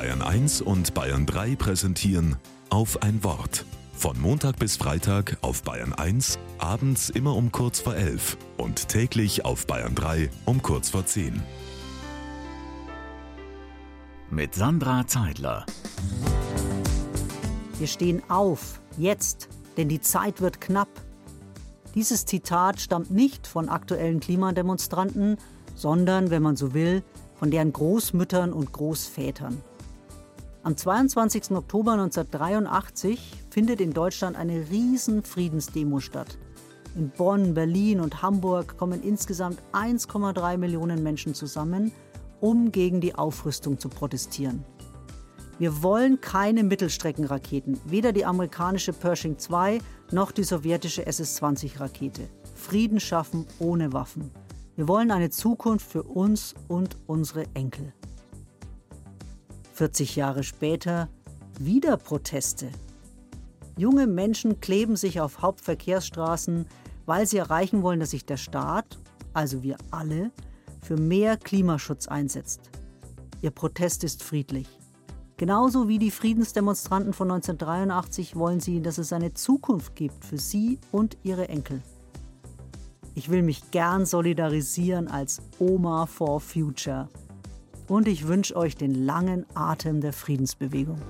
Bayern 1 und Bayern 3 präsentieren auf ein Wort. Von Montag bis Freitag auf Bayern 1, abends immer um kurz vor 11 und täglich auf Bayern 3 um kurz vor 10. Mit Sandra Zeidler. Wir stehen auf, jetzt, denn die Zeit wird knapp. Dieses Zitat stammt nicht von aktuellen Klimademonstranten, sondern, wenn man so will, von deren Großmüttern und Großvätern. Am 22. Oktober 1983 findet in Deutschland eine riesen Friedensdemo statt. In Bonn, Berlin und Hamburg kommen insgesamt 1,3 Millionen Menschen zusammen, um gegen die Aufrüstung zu protestieren. Wir wollen keine Mittelstreckenraketen, weder die amerikanische Pershing 2 noch die sowjetische SS-20-Rakete. Frieden schaffen ohne Waffen. Wir wollen eine Zukunft für uns und unsere Enkel. 40 Jahre später wieder Proteste. Junge Menschen kleben sich auf Hauptverkehrsstraßen, weil sie erreichen wollen, dass sich der Staat, also wir alle, für mehr Klimaschutz einsetzt. Ihr Protest ist friedlich. Genauso wie die Friedensdemonstranten von 1983 wollen sie, dass es eine Zukunft gibt für sie und ihre Enkel. Ich will mich gern solidarisieren als Oma for Future und ich wünsche euch den langen Atem der Friedensbewegung.